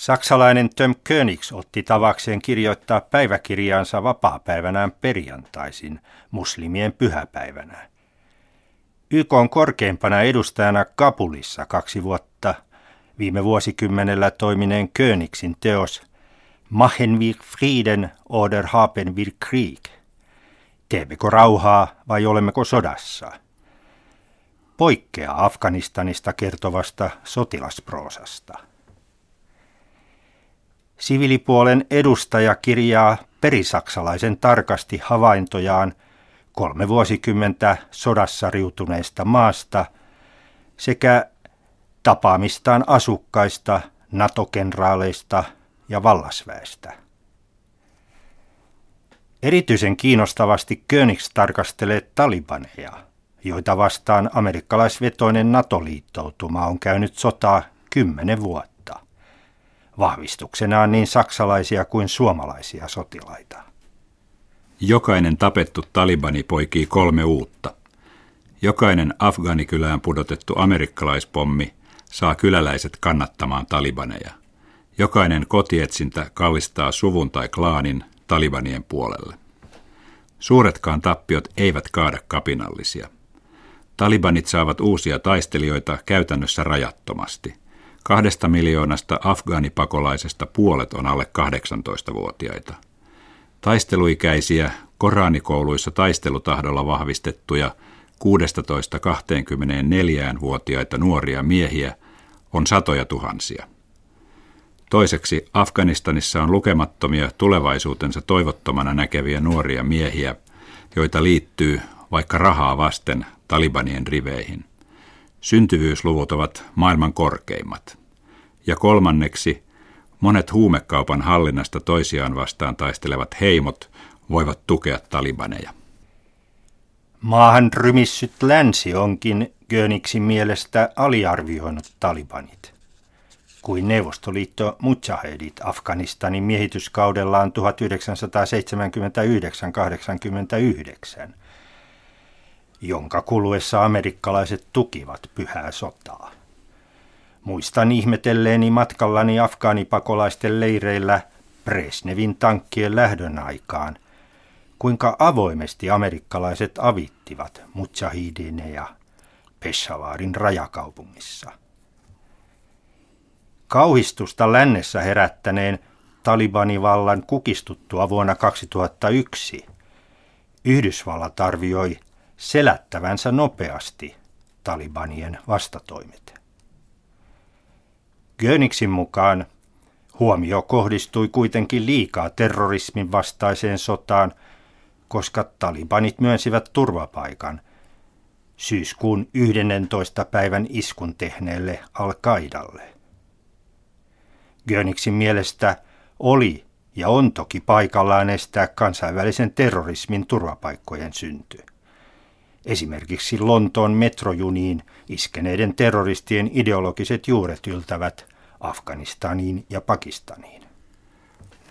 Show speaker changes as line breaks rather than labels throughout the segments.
Saksalainen Töm Königs otti tavakseen kirjoittaa päiväkirjaansa vapaapäivänään perjantaisin, muslimien pyhäpäivänä. YK on korkeimpana edustajana Kapulissa kaksi vuotta viime vuosikymmenellä toimineen Königsin teos Machen wir Frieden oder haben wir Krieg? Teemmekö rauhaa vai olemmeko sodassa? Poikkeaa Afganistanista kertovasta sotilasproosasta. Sivilipuolen edustaja kirjaa perisaksalaisen tarkasti havaintojaan kolme vuosikymmentä sodassa riutuneesta maasta sekä tapaamistaan asukkaista, NATO-kenraaleista ja vallasväestä. Erityisen kiinnostavasti Königs tarkastelee talibaneja, joita vastaan amerikkalaisvetoinen NATO-liittoutuma on käynyt sotaa kymmenen vuotta. Vahvistuksenaan niin saksalaisia kuin suomalaisia sotilaita.
Jokainen tapettu talibani poikii kolme uutta. Jokainen Afganikylään pudotettu amerikkalaispommi saa kyläläiset kannattamaan talibaneja. Jokainen kotietsintä kallistaa suvun tai klaanin talibanien puolelle. Suuretkaan tappiot eivät kaada kapinallisia. Talibanit saavat uusia taistelijoita käytännössä rajattomasti. Kahdesta miljoonasta afgaanipakolaisesta puolet on alle 18-vuotiaita. Taisteluikäisiä, koraanikouluissa taistelutahdolla vahvistettuja 16-24-vuotiaita nuoria miehiä on satoja tuhansia. Toiseksi Afganistanissa on lukemattomia tulevaisuutensa toivottomana näkeviä nuoria miehiä, joita liittyy vaikka rahaa vasten talibanien riveihin. Syntyvyysluvut ovat maailman korkeimmat. Ja kolmanneksi, monet huumekaupan hallinnasta toisiaan vastaan taistelevat heimot voivat tukea talibaneja.
Maahan rymissyt länsi onkin Göniksin mielestä aliarvioinut talibanit kuin Neuvostoliitto Mujahedit Afganistanin miehityskaudellaan 1979-89, jonka kuluessa amerikkalaiset tukivat pyhää sotaa. Muistan ihmetelleeni matkallani afgaanipakolaisten leireillä Presnevin tankkien lähdön aikaan, kuinka avoimesti amerikkalaiset avittivat mujahidineja Peshawarin rajakaupungissa. Kauhistusta lännessä herättäneen Talibanivallan kukistuttua vuonna 2001 Yhdysvallat arvioi selättävänsä nopeasti Talibanien vastatoimet. Göniksin mukaan huomio kohdistui kuitenkin liikaa terrorismin vastaiseen sotaan, koska talibanit myönsivät turvapaikan syyskuun 11. päivän iskun tehneelle Al-Qaidalle. Göniksin mielestä oli ja on toki paikallaan estää kansainvälisen terrorismin turvapaikkojen synty. Esimerkiksi Lontoon metrojuniin iskeneiden terroristien ideologiset juuret yltävät Afganistaniin ja Pakistaniin.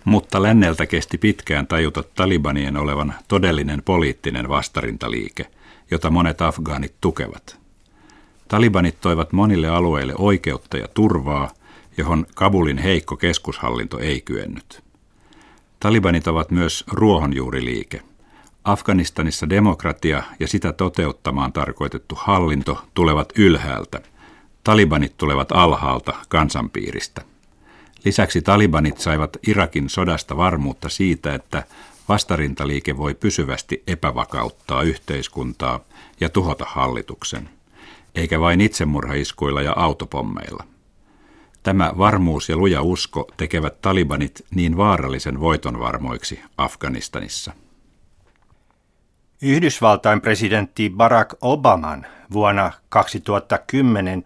Mutta länneltä kesti pitkään tajuta talibanien olevan todellinen poliittinen vastarintaliike, jota monet afgaanit tukevat. Talibanit toivat monille alueille oikeutta ja turvaa, johon Kabulin heikko keskushallinto ei kyennyt. Talibanit ovat myös ruohonjuuriliike. Afganistanissa demokratia ja sitä toteuttamaan tarkoitettu hallinto tulevat ylhäältä. Talibanit tulevat alhaalta kansanpiiristä. Lisäksi talibanit saivat Irakin sodasta varmuutta siitä, että vastarintaliike voi pysyvästi epävakauttaa yhteiskuntaa ja tuhota hallituksen, eikä vain itsemurhaiskuilla ja autopommeilla. Tämä varmuus ja luja usko tekevät talibanit niin vaarallisen voitonvarmoiksi Afganistanissa.
Yhdysvaltain presidentti Barack Obaman vuonna 2010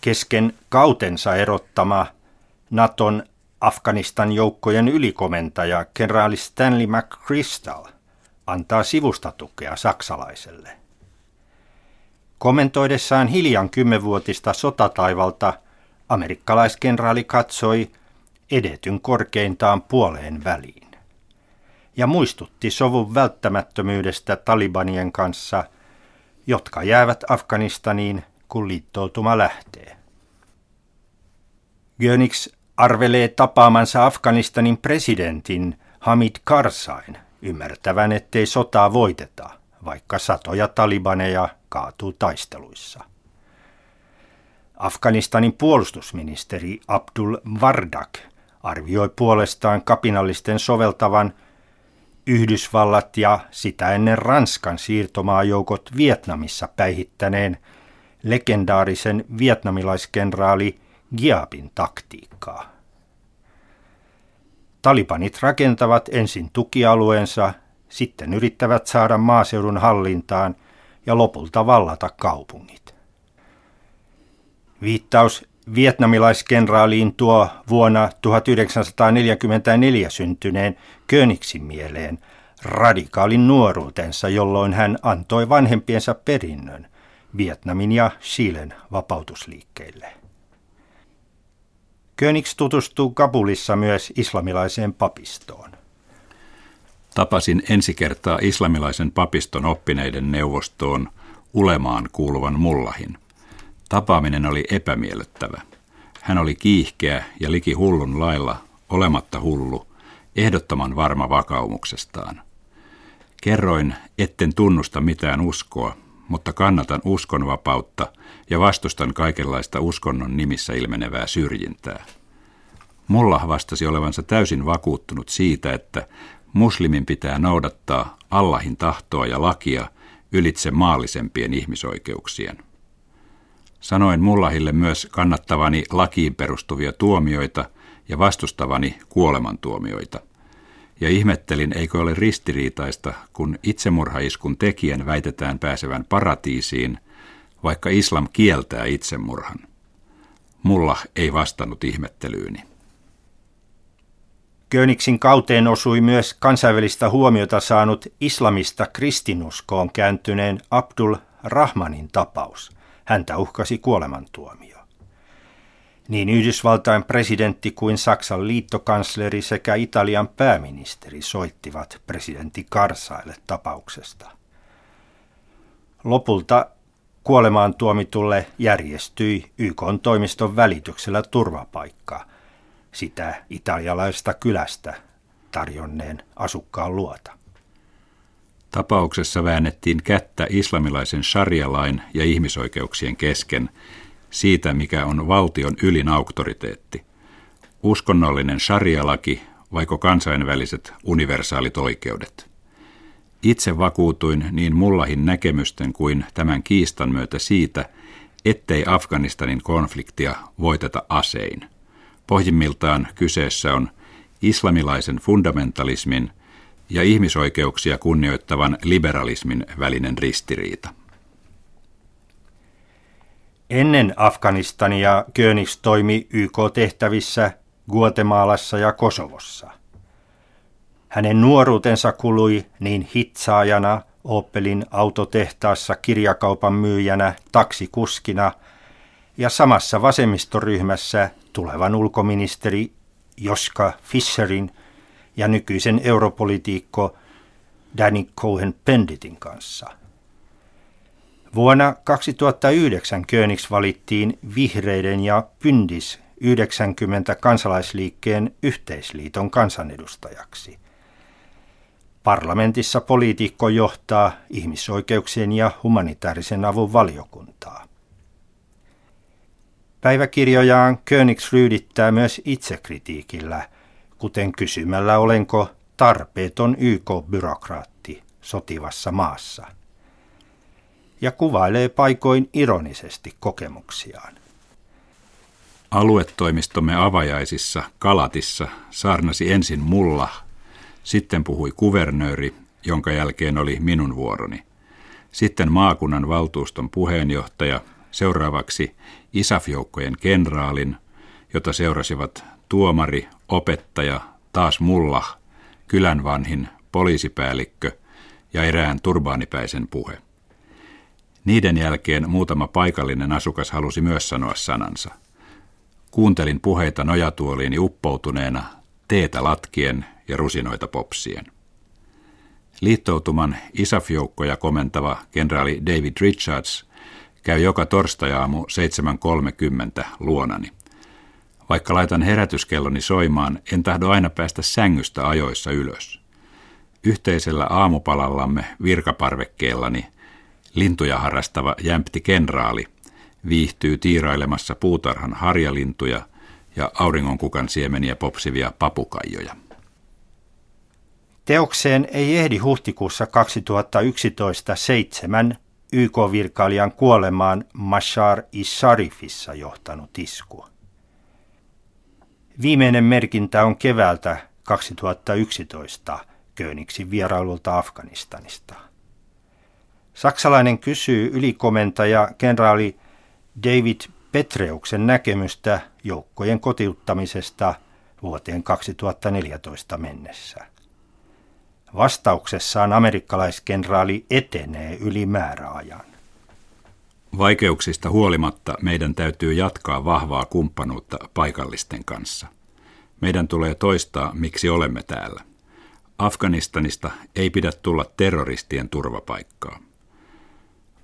kesken kautensa erottama Naton Afganistan joukkojen ylikomentaja kenraali Stanley McChrystal antaa sivusta tukea saksalaiselle. Kommentoidessaan hiljan kymmenvuotista sotataivalta amerikkalaiskenraali katsoi edetyn korkeintaan puoleen väliin ja muistutti sovun välttämättömyydestä talibanien kanssa, jotka jäävät Afganistaniin, kun liittoutuma lähtee. Göniks arvelee tapaamansa Afganistanin presidentin Hamid Karsain ymmärtävän, ettei sotaa voiteta, vaikka satoja talibaneja kaatuu taisteluissa. Afganistanin puolustusministeri Abdul Vardak arvioi puolestaan kapinallisten soveltavan Yhdysvallat ja sitä ennen Ranskan siirtomaajoukot Vietnamissa päihittäneen legendaarisen vietnamilaiskenraali Giabin taktiikkaa. Talibanit rakentavat ensin tukialueensa, sitten yrittävät saada maaseudun hallintaan ja lopulta vallata kaupungit. Viittaus vietnamilaiskenraaliin tuo vuonna 1944 syntyneen Königsin mieleen radikaalin nuoruutensa, jolloin hän antoi vanhempiensa perinnön Vietnamin ja Chilen vapautusliikkeille. Königs tutustuu Kabulissa myös islamilaiseen papistoon.
Tapasin ensi kertaa islamilaisen papiston oppineiden neuvostoon ulemaan kuuluvan mullahin – Tapaaminen oli epämiellyttävä. Hän oli kiihkeä ja liki hullun lailla, olematta hullu, ehdottoman varma vakaumuksestaan. Kerroin, etten tunnusta mitään uskoa, mutta kannatan uskonvapautta ja vastustan kaikenlaista uskonnon nimissä ilmenevää syrjintää. Mulla vastasi olevansa täysin vakuuttunut siitä, että muslimin pitää noudattaa Allahin tahtoa ja lakia ylitse maallisempien ihmisoikeuksien. Sanoin Mullahille myös kannattavani lakiin perustuvia tuomioita ja vastustavani kuolemantuomioita. Ja ihmettelin, eikö ole ristiriitaista, kun itsemurhaiskun tekijän väitetään pääsevän paratiisiin, vaikka islam kieltää itsemurhan. Mulla ei vastannut ihmettelyyni.
Königsin kauteen osui myös kansainvälistä huomiota saanut islamista kristinuskoon kääntyneen Abdul Rahmanin tapaus – Häntä uhkasi kuolemantuomio. Niin Yhdysvaltain presidentti kuin Saksan liittokansleri sekä Italian pääministeri soittivat presidentti Karsaille tapauksesta. Lopulta kuolemaan tuomitulle järjestyi YK toimiston välityksellä turvapaikkaa, sitä italialaista kylästä tarjonneen asukkaan luota.
Tapauksessa väännettiin kättä islamilaisen sharia-lain ja ihmisoikeuksien kesken siitä, mikä on valtion ylin auktoriteetti. Uskonnollinen sharia-laki vaiko kansainväliset universaalit oikeudet. Itse vakuutuin niin mullahin näkemysten kuin tämän kiistan myötä siitä, ettei Afganistanin konfliktia voiteta asein. Pohjimmiltaan kyseessä on islamilaisen fundamentalismin – ja ihmisoikeuksia kunnioittavan liberalismin välinen ristiriita.
Ennen Afganistania Königs toimi YK-tehtävissä Guatemalassa ja Kosovossa. Hänen nuoruutensa kului niin hitsaajana, Opelin autotehtaassa kirjakaupan myyjänä, taksikuskina ja samassa vasemmistoryhmässä tulevan ulkoministeri Joska Fisherin ja nykyisen europolitiikko Danny Cohen Penditin kanssa. Vuonna 2009 Königs valittiin Vihreiden ja Pyndis 90 kansalaisliikkeen yhteisliiton kansanedustajaksi. Parlamentissa poliitikko johtaa ihmisoikeuksien ja humanitaarisen avun valiokuntaa. Päiväkirjojaan Königs ryydittää myös itsekritiikillä – kuten kysymällä olenko tarpeeton YK-byrokraatti sotivassa maassa. Ja kuvailee paikoin ironisesti kokemuksiaan.
Aluetoimistomme avajaisissa Kalatissa saarnasi ensin mulla, sitten puhui kuvernööri, jonka jälkeen oli minun vuoroni. Sitten maakunnan valtuuston puheenjohtaja, seuraavaksi ISAF-joukkojen kenraalin, jota seurasivat tuomari, opettaja, taas mulla, kylän vanhin, poliisipäällikkö ja erään turbaanipäisen puhe. Niiden jälkeen muutama paikallinen asukas halusi myös sanoa sanansa. Kuuntelin puheita nojatuoliini uppoutuneena, teetä latkien ja rusinoita popsien. Liittoutuman ISAF-joukkoja komentava kenraali David Richards käy joka torstajaamu 7.30 luonani. Vaikka laitan herätyskelloni soimaan, en tahdo aina päästä sängystä ajoissa ylös. Yhteisellä aamupalallamme virkaparvekkeellani lintuja harrastava jämpti kenraali viihtyy tiirailemassa puutarhan harjalintuja ja auringonkukan siemeniä popsivia papukaijoja.
Teokseen ei ehdi huhtikuussa 2011 seitsemän YK-virkailijan kuolemaan Mashar Isharifissa johtanut isku. Viimeinen merkintä on keväältä 2011 Königsin vierailulta Afganistanista. Saksalainen kysyy ylikomentaja kenraali David Petreuksen näkemystä joukkojen kotiuttamisesta vuoteen 2014 mennessä. Vastauksessaan amerikkalaiskenraali etenee yli määräajan.
Vaikeuksista huolimatta meidän täytyy jatkaa vahvaa kumppanuutta paikallisten kanssa. Meidän tulee toistaa, miksi olemme täällä. Afganistanista ei pidä tulla terroristien turvapaikkaa.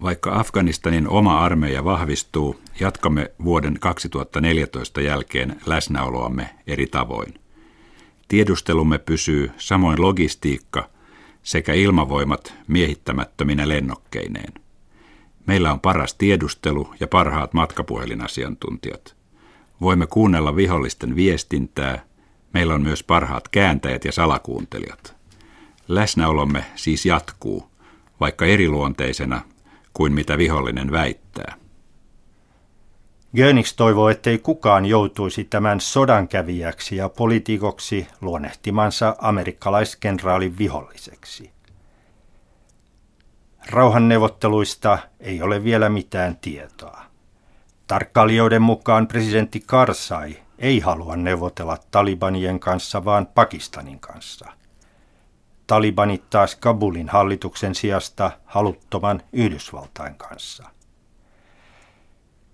Vaikka Afganistanin oma armeija vahvistuu, jatkamme vuoden 2014 jälkeen läsnäoloamme eri tavoin. Tiedustelumme pysyy, samoin logistiikka sekä ilmavoimat miehittämättöminä lennokkeineen. Meillä on paras tiedustelu ja parhaat matkapuhelinasiantuntijat. Voimme kuunnella vihollisten viestintää. Meillä on myös parhaat kääntäjät ja salakuuntelijat. Läsnäolomme siis jatkuu, vaikka eriluonteisena kuin mitä vihollinen väittää.
Göniks toivoo, ettei kukaan joutuisi tämän sodankävijäksi ja poliitikoksi luonnehtimansa amerikkalaiskenraalin viholliseksi. Rauhanneuvotteluista ei ole vielä mitään tietoa. Tarkkailijoiden mukaan presidentti Karzai ei halua neuvotella Talibanien kanssa, vaan Pakistanin kanssa. Talibanit taas Kabulin hallituksen sijasta haluttoman Yhdysvaltain kanssa.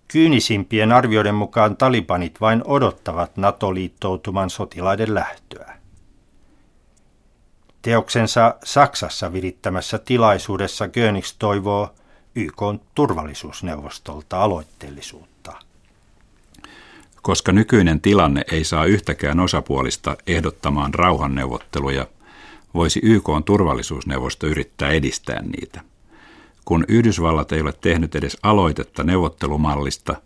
Kyynisimpien arvioiden mukaan talibanit vain odottavat NATO-liittoutuman sotilaiden lähtöä. Teoksensa Saksassa virittämässä tilaisuudessa Gönigs toivoo YK turvallisuusneuvostolta aloitteellisuutta.
Koska nykyinen tilanne ei saa yhtäkään osapuolista ehdottamaan rauhanneuvotteluja, voisi YK turvallisuusneuvosto yrittää edistää niitä. Kun Yhdysvallat ei ole tehnyt edes aloitetta neuvottelumallista,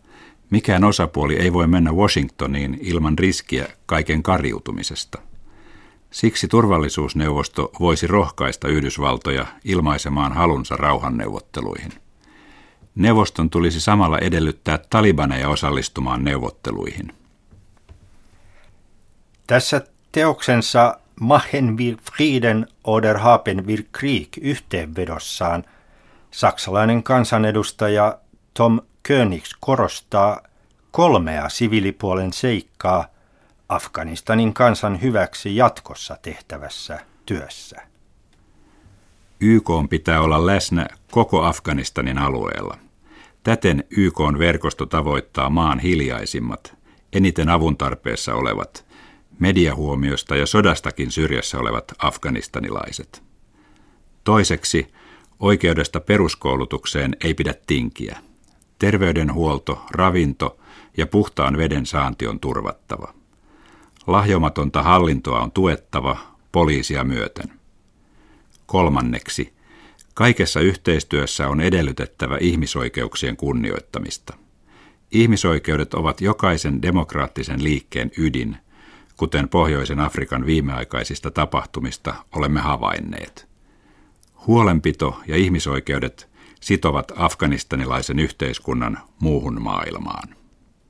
mikään osapuoli ei voi mennä Washingtoniin ilman riskiä kaiken karjutumisesta. Siksi turvallisuusneuvosto voisi rohkaista Yhdysvaltoja ilmaisemaan halunsa rauhanneuvotteluihin. Neuvoston tulisi samalla edellyttää talibaneja osallistumaan neuvotteluihin.
Tässä teoksensa Machen wir Frieden oder haben wir Krieg yhteenvedossaan Saksalainen kansanedustaja Tom Königs korostaa kolmea siviilipuolen seikkaa Afganistanin kansan hyväksi jatkossa tehtävässä työssä.
YK pitää olla läsnä koko Afganistanin alueella. Täten YK verkosto tavoittaa maan hiljaisimmat, eniten avun tarpeessa olevat, mediahuomiosta ja sodastakin syrjässä olevat afganistanilaiset. Toiseksi Oikeudesta peruskoulutukseen ei pidä tinkiä. Terveydenhuolto, ravinto ja puhtaan veden saanti on turvattava. Lahjomatonta hallintoa on tuettava poliisia myöten. Kolmanneksi, kaikessa yhteistyössä on edellytettävä ihmisoikeuksien kunnioittamista. Ihmisoikeudet ovat jokaisen demokraattisen liikkeen ydin, kuten Pohjoisen Afrikan viimeaikaisista tapahtumista olemme havainneet. Huolenpito ja ihmisoikeudet sitovat afganistanilaisen yhteiskunnan muuhun maailmaan.